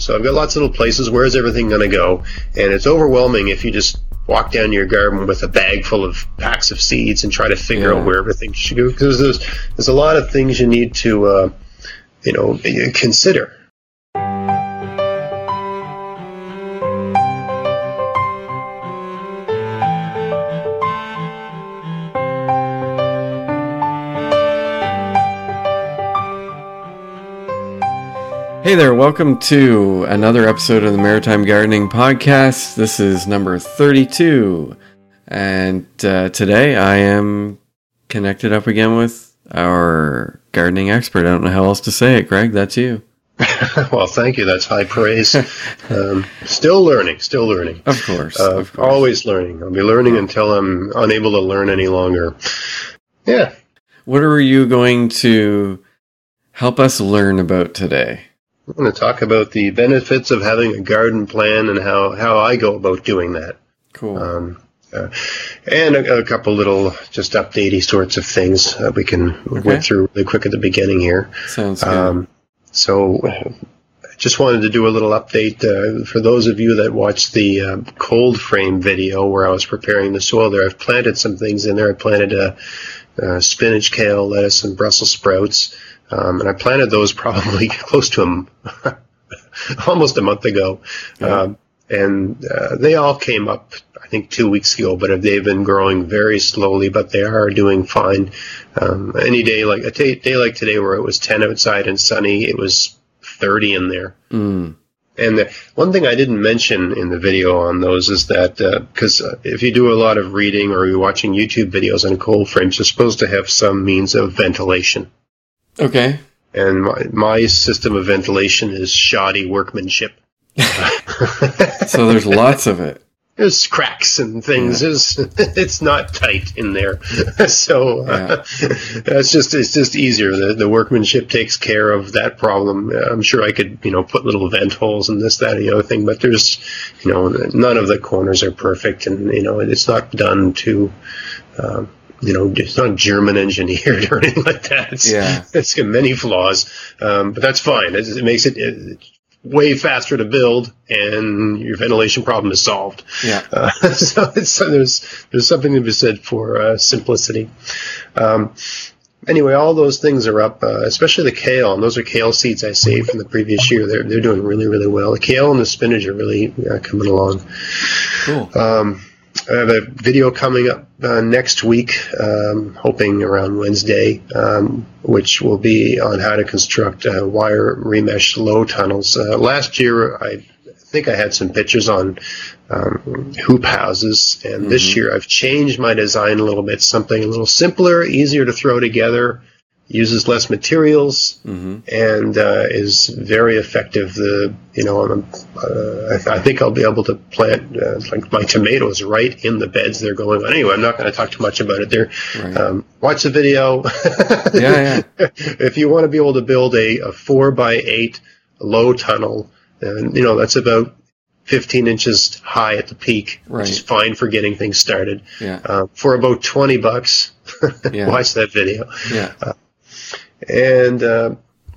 So I've got lots of little places. Where's everything going to go? And it's overwhelming if you just walk down your garden with a bag full of packs of seeds and try to figure Yeah. out where everything should go. Because there's there's a lot of things you need to uh, you know consider. Hey there, welcome to another episode of the Maritime Gardening Podcast. This is number 32. And uh, today I am connected up again with our gardening expert. I don't know how else to say it, Greg. That's you. well, thank you. That's high praise. um, still learning. Still learning. Of course. Uh, of course. always learning. I'll be learning until I'm unable to learn any longer. Yeah. What are you going to help us learn about today? I'm going to talk about the benefits of having a garden plan and how, how I go about doing that. Cool. Um, uh, and a, a couple little just updatey sorts of things that we can Okay. work through really quick at the beginning here. Sounds good. Um, so uh, I just wanted to do a little update uh, for those of you that watched the uh, cold frame video where I was preparing the soil there. I've planted some things in there. I planted uh, uh, spinach, kale, lettuce, and Brussels sprouts. Um, and I planted those probably close to them almost a month ago. Yeah. Um, and uh, they all came up, I think, two weeks ago, but they've been growing very slowly, but they are doing fine. Um, any day like a day, day like today where it was 10 outside and sunny, it was 30 in there. Mm. And the, one thing I didn't mention in the video on those is that because uh, if you do a lot of reading or you're watching YouTube videos on cold frames, you're supposed to have some means of ventilation. Okay. And my, my system of ventilation is shoddy workmanship. So there's lots of it. There's cracks and things. There's, it's not tight in there, so uh, that's just it's just easier. The, the workmanship takes care of that problem. I'm sure I could you know put little vent holes and this that and the other thing, but there's you know none of the corners are perfect, and you know it's not done to. Um, you know, it's not German engineered or anything like that. It's, Yeah. it's got many flaws, um, but that's fine. It, it makes it, it way faster to build, and your ventilation problem is solved. Yeah. Uh, so, it's, so there's there's something to be said for uh, simplicity. Um, anyway, all those things are up, uh, especially the kale, and those are kale seeds I saved from the previous year. They're they're doing really really well. The kale and the spinach are really uh, coming along. Cool. Um, I have a video coming up uh, next week, um, hoping around Wednesday, um, which will be on how to construct uh, wire remesh low tunnels. Uh, last year, I think I had some pictures on um, hoop houses, and this year I've changed my design a little bit, something a little simpler, easier to throw together, uses less materials, hmm and uh, is very effective. The you know uh, I, th- I think I'll be able to plant uh, like my tomatoes right in the beds they're going on. Anyway, I'm not going to talk too much about it. There, Right. um, watch the video. Yeah, if you want to be able to build a, a four by eight low tunnel, and you know that's about 15 inches high at the peak, which is fine for getting things started. Yeah. Uh, for about 20 bucks, Yeah. watch that video. Yeah. And uh,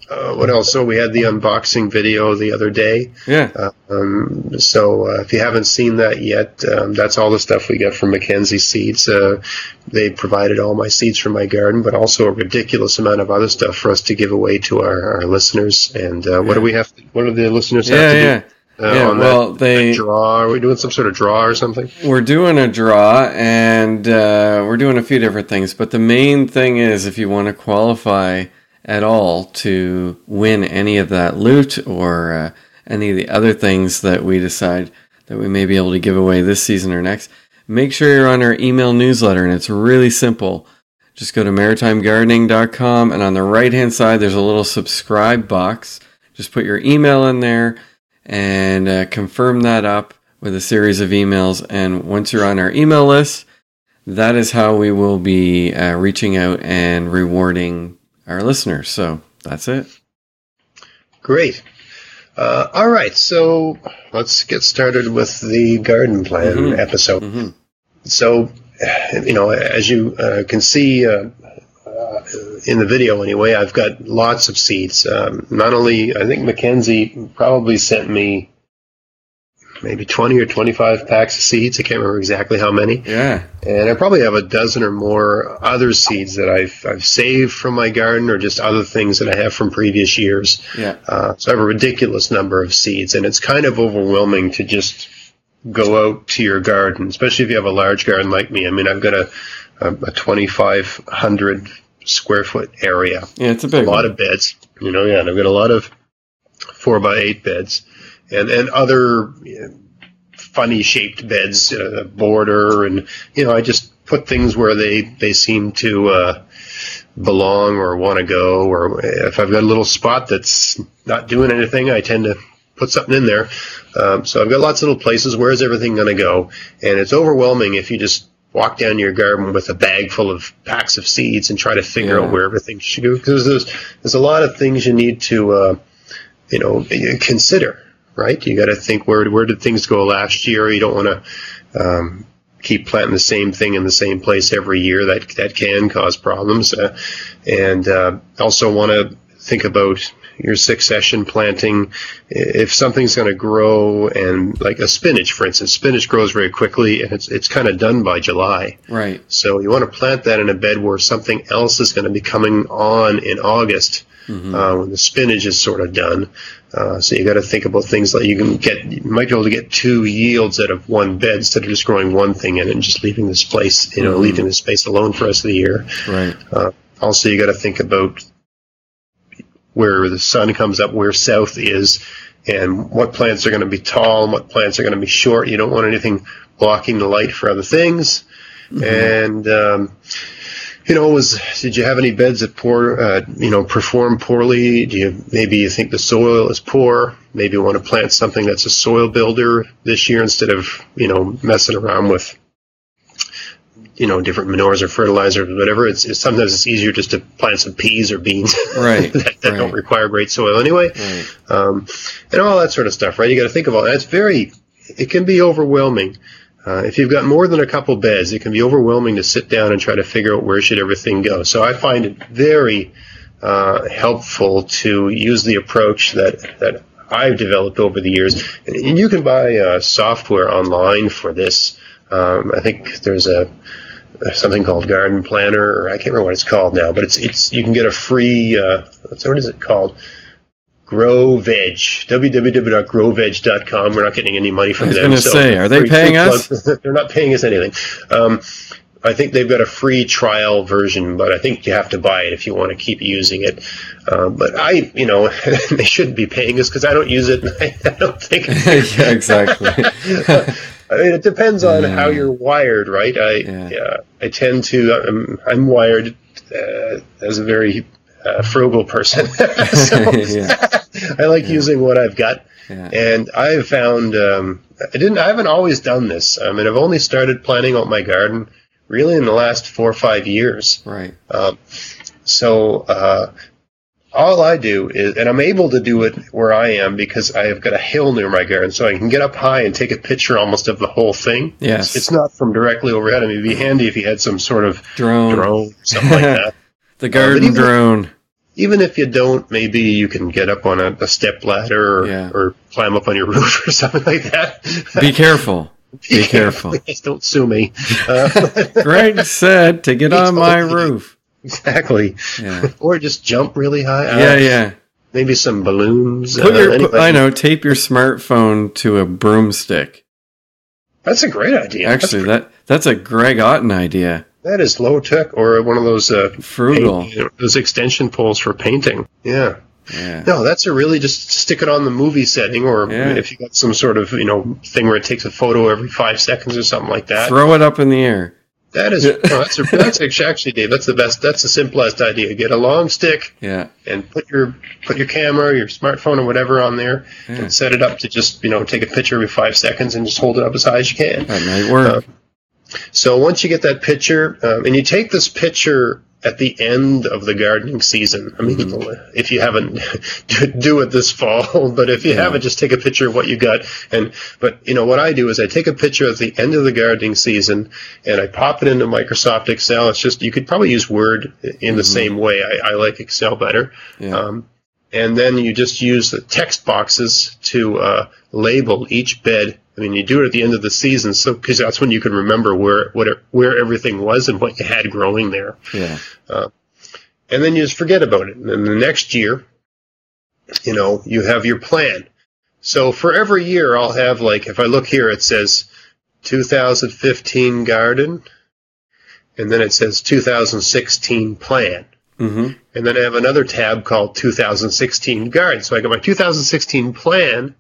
uh, what else? So we had the unboxing video the other day. Yeah. Um, so uh, if you haven't seen that yet, um, that's all the stuff we got from McKenzie Seeds. Uh, they provided all my seeds for my garden, but also a ridiculous amount of other stuff for us to give away to our, our listeners. And uh, what do we have? To, what do the listeners have Yeah. to Yeah. do? Uh, Yeah, well, that, they- that draw. Are we doing some sort of draw or something? We're doing a draw and uh, we're doing a few different things, but the main thing is if you want to qualify at all to win any of that loot or uh, any of the other things that we decide that we may be able to give away this season or next, make sure you're on our email newsletter and it's really simple. Just go to maritimegardening.com and on the right hand side there's a little subscribe box. Just put your email in there and uh, confirm that up with a series of emails. And once you're on our email list, that is how we will be uh, reaching out and rewarding our listeners. So that's it. Great. Uh, all right, so let's get started with the garden plan Mhm. episode. hmm So, you know, as you uh, can see uh, uh, in the video anyway, I've got lots of seeds. Um, not only, I think McKenzie probably sent me maybe 20 or 25 packs of seeds. I can't remember exactly how many. Yeah. And I probably have a dozen or more other seeds that I've, I've saved from my garden or just other things that I have from previous years. Yeah. Uh, so I have a ridiculous number of seeds, and it's kind of overwhelming to just go out to your garden, especially if you have a large garden like me. I mean, I've got a, a, a 2,500 square foot area. Yeah, it's a big a lot one. of beds. You know, yeah, and I've got a lot of four by eight beds, and and other you know, funny shaped beds, uh, border, and you know, I just put things where they they seem to uh, belong or want to go. Or if I've got a little spot that's not doing anything, I tend to put something in there. Um, so I've got lots of little places. Where is everything going to go? And it's overwhelming if you just walk down your garden with a bag full of packs of seeds and try to figure Yeah. out where everything should go. Because there's there's a lot of things you need to uh, you know consider right? You got to think where where did things go last year? You don't want to um, keep planting the same thing in the same place every year. That that can cause problems. Uh, and uh, also want to think about your succession planting if something's going to grow and like a spinach for instance spinach grows very quickly and it's it's kind of done by July Right. so you want to plant that in a bed where something else is going to be coming on in August uh, when the spinach is sort of done. Uh, so you got to think about things like you can get, you might be able to get two yields out of one bed instead of just growing one thing in it and just leaving this place, you know, leaving the space alone for the rest of the year. Right. Uh, also, you got to think about where the sun comes up, where south is, and what plants are going to be tall and what plants are going to be short. You don't want anything blocking the light for other things. And um, you know, was did you have any beds that poor, uh, you know, perform poorly? Do you maybe you think the soil is poor? Maybe you want to plant something that's a soil builder this year instead of you know messing around with you know different manures or fertilizers or whatever. It's, it's sometimes it's easier just to plant some peas or beans Right, that, that don't require great soil anyway, Right. um, and all that sort of stuff. Right? You got to think of all that. It's very, it can be overwhelming. Uh, if you've got more than a couple beds, it can be overwhelming to sit down and try to figure out where should everything go. So I find it very uh, helpful to use the approach that that I've developed over the years. And you can buy uh, software online for this. Um, I think there's a something called Garden Planner, or I can't remember what it's called now, but it's it's you can get a free. Uh, what's- it called? Grow Veg. www.growveg.com. We're not getting any money from I was them. gonna say, are they free, paying free us? They're not paying us anything. Um, I think they've got a free trial version, but I think you have to buy it if you want to keep using it. Uh, but I, you know, they shouldn't be paying us because I don't use it. I don't think. yeah, exactly. I mean, it depends on how you're wired, right? I Yeah. yeah, I tend to. I'm, I'm wired uh, as a very uh, frugal person. so I like using what I've got, and I've found um, I didn't. I haven't always done this. I mean, I've only started planting out my garden really in the last four or five years. Right. Um, so uh, all I do is, and I'm able to do it where I am because I have got a hill near my garden, so I can get up high and take a picture almost of the whole thing. Yes. It's not from directly overhead. I mean, it'd be handy if you had some sort of Drone. drone, something like that. The garden even- drone. Even if you don't, maybe you can get up on a, a step ladder or, Yeah. or climb up on your roof or something like that. Be careful. Be careful. Please don't sue me. Uh, Greg said to get on my roof. Exactly. Yeah. Or just jump really high. Uh, Yeah, yeah. Maybe some balloons. Put uh, your. I know, tape your smartphone to a broomstick. That's a great idea. Actually, That's- that that's a Greg Otten idea. that is low tech, or one of those uh, Frugal. paint- you know, those extension poles for painting. Yeah. Yeah. No, that's a really just stick it on the movie setting, or Yeah. if you got some sort of you know thing where it takes a photo every five seconds or something like that. Throw it up in the air. That is no, that's a, that's actually Dave. That's the best. That's the simplest idea. Get a long stick Yeah. and put your put your camera, your smartphone, or whatever on there, Yeah. and set it up to just you know take a picture every five seconds and just hold it up as high as you can. That might work. So once you get that picture, um, and you take this picture at the end of the gardening season. I mean, mm-hmm. if you haven't, do it this fall. But if you yeah. haven't, just take a picture of what you got. And but you know what I do is I take a picture at the end of the gardening season and I pop it into Microsoft Excel. It's just you could probably use Word in mm-hmm. the same way. I, I like Excel better. Yeah. Um, and then you just use the text boxes to uh, label each bed I mean, you do it at the end of the season, so because that's when you can remember where what where everything was and what you had growing there. Yeah. Uh, and then you just forget about it. And then the next year, you know, you have your plan. So for every year, I'll have like if I look here, it says 2015 garden, and then it says 2016 plan. Mm-hmm. And then I have another tab called 2016 garden. So I got my 2016 plan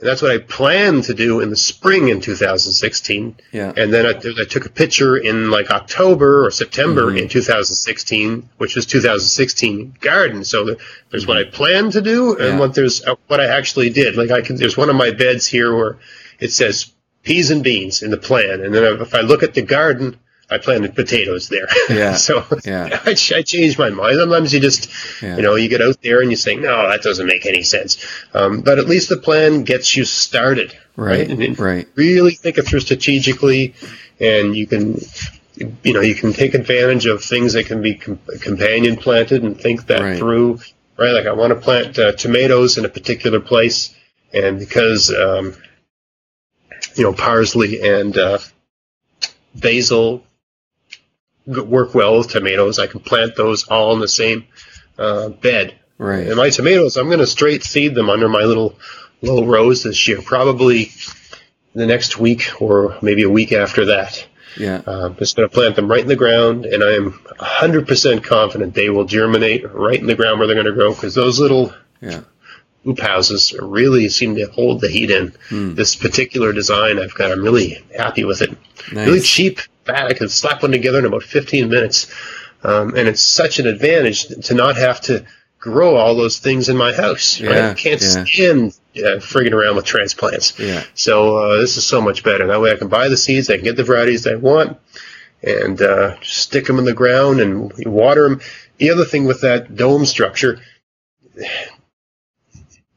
and that's what I planned to do in the spring in 2016. Yeah. And then I, I took a picture in like October or September mm-hmm. in 2016, which was 2016 garden. So there's mm-hmm. what I planned to do and yeah. what there's uh, what I actually did. Like I can, there's one of my beds here where it says peas and beans in the plan. And then if I look at the garden, I planted potatoes there. Yeah. so yeah. I, I changed my mind. Sometimes you just, yeah. you know, you get out there and you say, no, that doesn't make any sense. Um, but at least the plan gets you started. Right. Right. And right. Really think it through strategically and you can, you know, you can take advantage of things that can be com- companion planted and think that right. through. Right. Like I want to plant uh, tomatoes in a particular place. And because, um, you know, parsley and, uh, basil work well with tomatoes. I can plant those all in the same uh, bed. Right. And my tomatoes, I'm going to straight seed them under my little little rows this year. Probably the next week or maybe a week after that. Yeah. Uh, I'm just going to plant them right in the ground, and I am 100% confident they will germinate right in the ground where they're going to grow because those little yeah. hoop houses really seem to hold the heat in. Mm. This particular design I've got, I'm really happy with it. Nice. Really cheap, fat. I can slap one together in about 15 minutes. Um, and it's such an advantage to not have to grow all those things in my house. Right? Yeah, I can't yeah. stand uh, frigging around with transplants. Yeah. So uh, this is so much better. That way I can buy the seeds, I can get the varieties I want, and uh, stick them in the ground and water them. The other thing with that dome structure,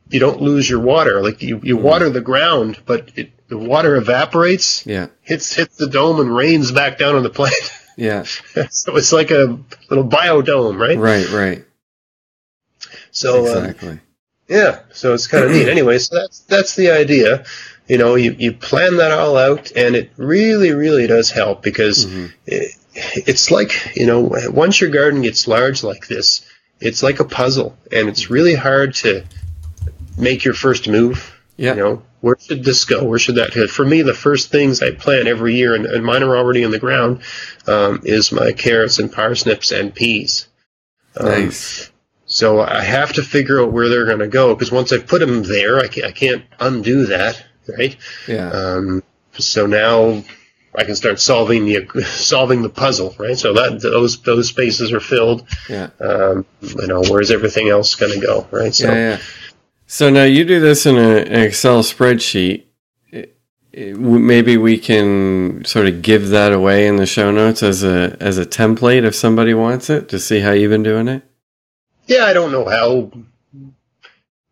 you don't lose your water. Like you, you mm-hmm. water the ground, but it, the water evaporates, yeah, hits hits the dome and rains back down on the plant. Yeah. so it's like a little biodome, right? Right, right. So um, exactly. Um, yeah, so it's kind of neat. Anyway, so that's that's the idea. You know, you, you plan that all out, and it really, really does help because mm-hmm. it, it's like you know, once your garden gets large like this, it's like a puzzle, and it's really hard to make your first move. Yeah. You know, where should this go? Where should that go? For me, the first things I plant every year, and, and mine are already in the ground, um, is my carrots and parsnips and peas. Um, nice. So I have to figure out where they're going to go because once I put them there, I can't, I can't undo that, right? Yeah. Um, so now I can start solving the solving the puzzle, right? So that those those spaces are filled. Yeah. Um, you know, where's everything else going to go, right? So. Yeah, yeah. So now you do this in a, an Excel spreadsheet. maybe we can sort of give that away in the show notes as a as a template if somebody wants it to see how you've been doing it. Yeah, I don't know how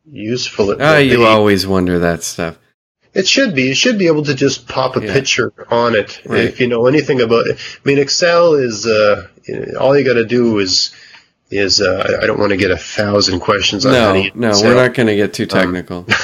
useful it. Ah, you be. always wonder that stuff. It should be. You should be able to just pop a yeah. picture on it right. if you know anything about it. I mean, Excel is uh, all you got to do is is uh, I don't want to get a thousand questions on no, to No, we're not going to get too um, technical.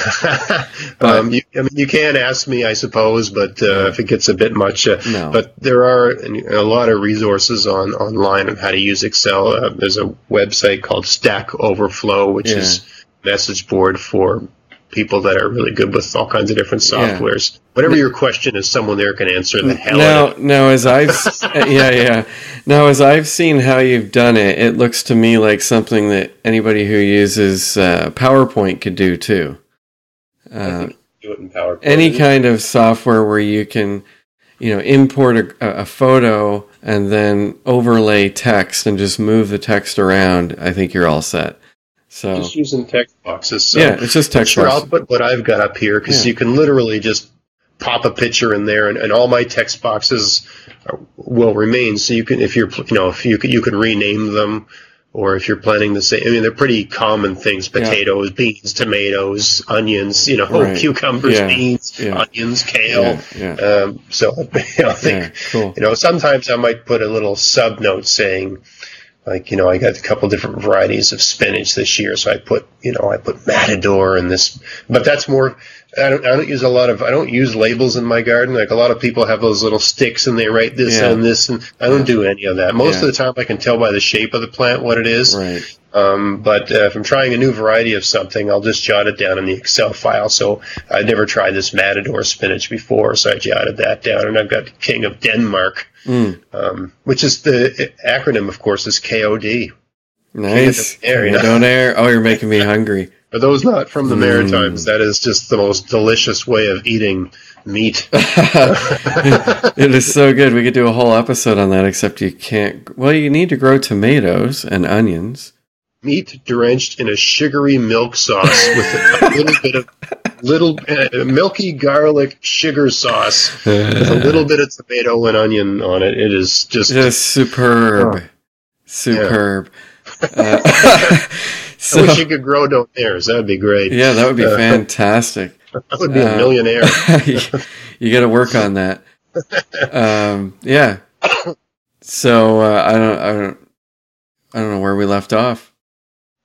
Um, um, you, I mean, you can ask me, I suppose, but uh, if it gets a bit much. Uh, no. But there are a lot of resources on online on how to use Excel. Uh, there's a website called Stack Overflow, which yeah. is message board for people that are really good with all kinds of different softwares. Yeah. Whatever your question is, someone there can answer the hell. Now, now as I've yeah yeah now as I've seen how you've done it, it looks to me like something that anybody who uses uh, PowerPoint could do too. Uh, do it in PowerPoint. Any kind of software where you can, you know, import a, a photo and then overlay text and just move the text around. I think you're all set. So just using text boxes. So yeah, it's just text sure boxes. I'll put what I've got up here because yeah. you can literally just pop a picture in there, and, and all my text boxes are, will remain. So you can, if you're, you know, if you could, you could rename them, or if you're planning to say, I mean, they're pretty common things: potatoes, yeah. beans, tomatoes, onions, you know, right. cucumbers, yeah. beans, onions, kale. Um, so you know, I think, cool. you know, sometimes I might put a little sub note saying like you know I got a couple different varieties of spinach this year, so I put you know I put Matador in this, but that's more. I don't, I don't use a lot of I don't use labels in my garden. Like a lot of people have those little sticks and they write this yeah. and this, and I don't do any of that. Most yeah. of the time, I can tell by the shape of the plant what it is. Right. Um, but uh, if I'm trying a new variety of something, I'll just jot it down in the Excel file. So I'd never tried this Matador spinach before, so I jotted that down, and I've got King of Denmark mm. um, which is the acronym, of course, is KOD. Nice. Air, you know? Don't air. Oh, you're making me hungry. For those not from the Maritimes, mm. that is just the most delicious way of eating meat. it is so good. We could do a whole episode on that, except you can't. Well, you need to grow tomatoes and onions. Meat drenched in a sugary milk sauce with a little bit of little uh, milky garlic sugar sauce with a little bit of tomato and onion on it. It is just just superb, oh, superb. Yeah. Uh, so, I wish you could grow donairs. That would be great. Yeah, that would be uh, fantastic. I would be a uh, millionaire. you, you got to work on that. Um, yeah. So uh, I don't, I don't, I don't know where we left off.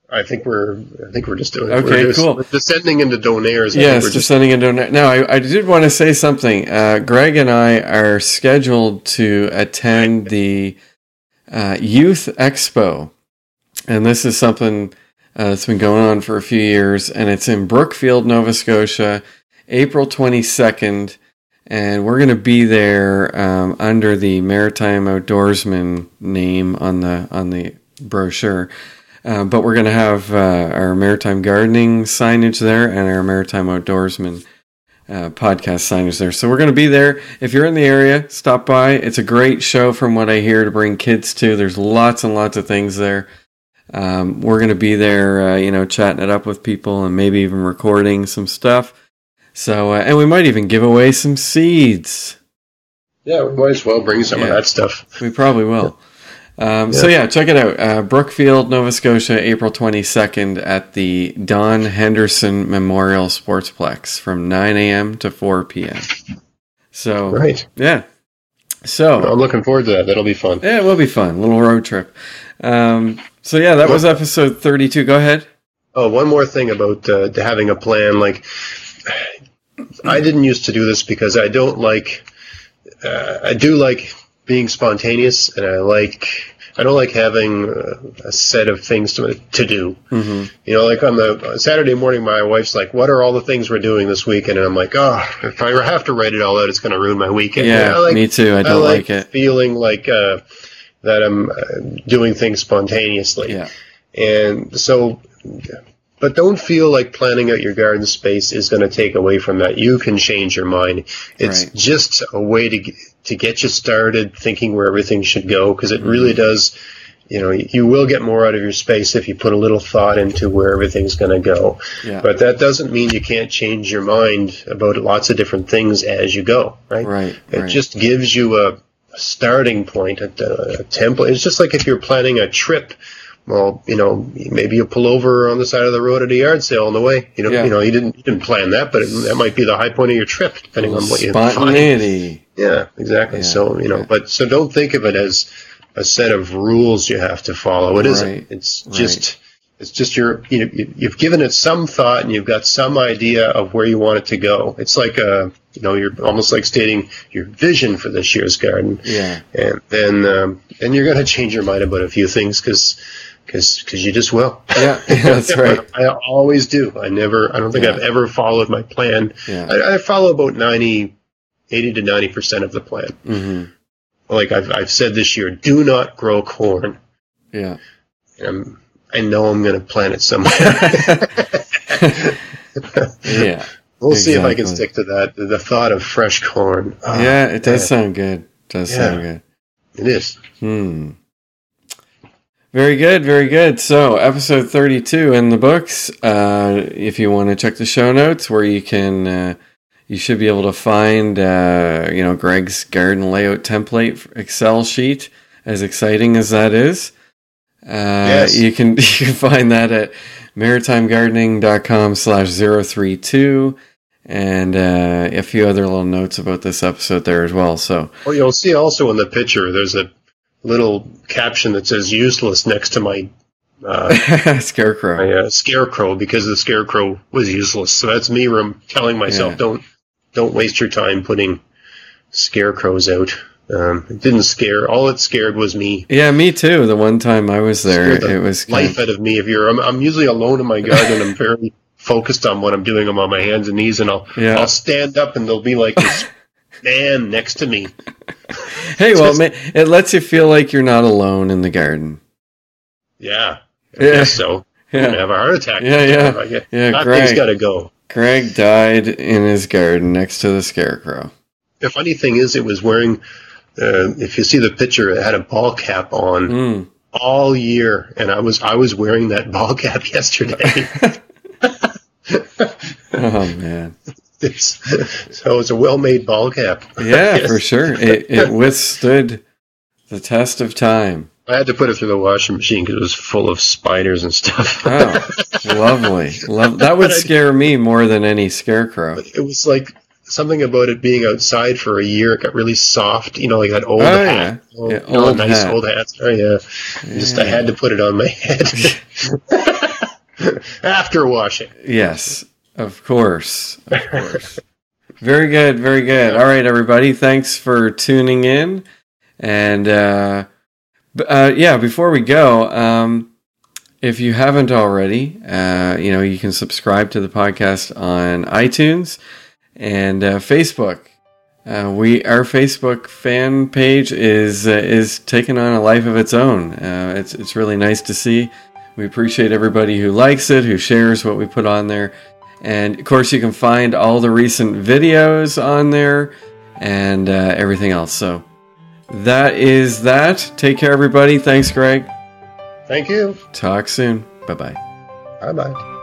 I think we're I think we're just doing okay. Just, cool. Descending into donairs. Yes, just... descending into donaires. Now, I, I did want to say something. Uh, Greg and I are scheduled to attend the uh, Youth Expo, and this is something uh, that's been going on for a few years, and it's in Brookfield, Nova Scotia, April twenty second. And we're going to be there um, under the Maritime Outdoorsman name on the on the brochure. Uh, but we're going to have uh, our maritime gardening signage there and our maritime outdoorsman uh, podcast signage there. So we're going to be there. If you're in the area, stop by. It's a great show from what I hear to bring kids to. There's lots and lots of things there. Um, we're going to be there, uh, you know, chatting it up with people and maybe even recording some stuff. So, uh, and we might even give away some seeds. Yeah, we might as well bring some yeah, of that stuff. We probably will. Um, yeah. So yeah, check it out. Uh, Brookfield, Nova Scotia, April 22nd at the Don Henderson Memorial Sportsplex from 9 a.m. to 4 p.m. So right, yeah. So I'm looking forward to that. That'll be fun. Yeah, it will be fun. A little road trip. Um, so yeah, that was episode 32. Go ahead. Oh, one more thing about uh, having a plan. Like, I didn't used to do this because I don't like. Uh, I do like being spontaneous, and I like I don't like having a set of things to to do. Mm-hmm. You know, like on the Saturday morning, my wife's like, "What are all the things we're doing this weekend?" And I'm like, "Oh, if I have to write it all out, it's going to ruin my weekend." Yeah, like, me too. I don't I like, like, it. Feeling like uh, that I'm uh, doing things spontaneously. Yeah. And so but don't feel like planning out your garden space is going to take away from that. You can change your mind. It's right. just a way to to get you started thinking where everything should go because it really mm-hmm. does. You know, you will get more out of your space if you put a little thought into where everything's going to go. Yeah. But that doesn't mean you can't change your mind about lots of different things as you go, right? Right. It right. just gives you a starting point, a, a template. It's just like if you're planning a trip well, you know, maybe you pull over on the side of the road at a yard sale on the way. You know, yeah. you know, you didn't you didn't plan that, but it, that might be the high point of your trip, depending on what you find. Yeah, exactly. Yeah, so you know, yeah. but so don't think of it as a set of rules you have to follow. It right. isn't. It's just. Right. It's just your, you know, you've given it some thought and you've got some idea of where you want it to go. It's like a, you know, you're almost like stating your vision for this year's garden. Yeah. And then, um, then you're going to change your mind about a few things because because because you just will. Yeah, that's right. I, I, always do. I never. I don't think yeah. I've ever followed my plan. Yeah. I, I, follow about 90, 80 to ninety percent of the plan. Mm-hmm. Like I've I've said this year, do not grow corn. Yeah. I'm, I know I'm going to plant it somewhere. yeah. We'll exactly. see if I can stick to that. The thought of fresh corn. Oh, yeah, it does man. sound good. It does yeah, sound good. It is. Hmm. Very good, very good. So, episode 32 in the books. Uh, if you want to check the show notes where you can uh, you should be able to find, uh, you know, Greg's garden layout template Excel sheet. As exciting as that is, uh, yes. you can you can find that at maritimegardening.com slash 032 and uh, a few other little notes about this episode there as well. So, well, you'll see also in the picture there's a little caption that says "useless" next to my uh, scarecrow. My, uh, scarecrow because the scarecrow was useless. So that's me rem- telling myself yeah. don't don't waste your time putting scarecrows out. Um, it didn't scare. All it scared was me. Yeah, me too. The one time I was there, the it was life out of me. If you're, I'm, I'm usually alone in my garden. I'm very focused on what I'm doing. I'm on my hands and knees, and I'll yeah. I'll stand up, and there'll be like this man next to me. hey, well, man, it lets you feel like you're not alone in the garden. Yeah, I yeah. guess so. Yeah. Have a heart attack. Yeah, yeah, yeah. That Greg, thing's got to go. Greg died in his garden next to the scarecrow. The funny thing is, it was wearing. Uh, if you see the picture, it had a ball cap on mm. all year, and I was I was wearing that ball cap yesterday. oh man! It's, so it's a well-made ball cap. Yeah, for sure. It it withstood the test of time. I had to put it through the washing machine because it was full of spiders and stuff. oh, lovely. Love, that would scare me more than any scarecrow. It was like something about it being outside for a year. It got really soft, you know, like that old oh, hat. Yeah. Old, yeah, old nice hat. old hats. Oh, yeah. yeah. Just I had to put it on my head after washing. Yes, of course. Of course. very good. Very good. All right, everybody. Thanks for tuning in. And, uh, uh, yeah, before we go, um, if you haven't already, uh, you know, you can subscribe to the podcast on iTunes and uh, Facebook. Uh, we our Facebook fan page is uh, is taking on a life of its own. Uh, it's it's really nice to see. We appreciate everybody who likes it, who shares what we put on there, and of course you can find all the recent videos on there and uh, everything else. So that is that. Take care, everybody. Thanks, Greg. Thank you. Talk soon. Bye bye. Bye bye.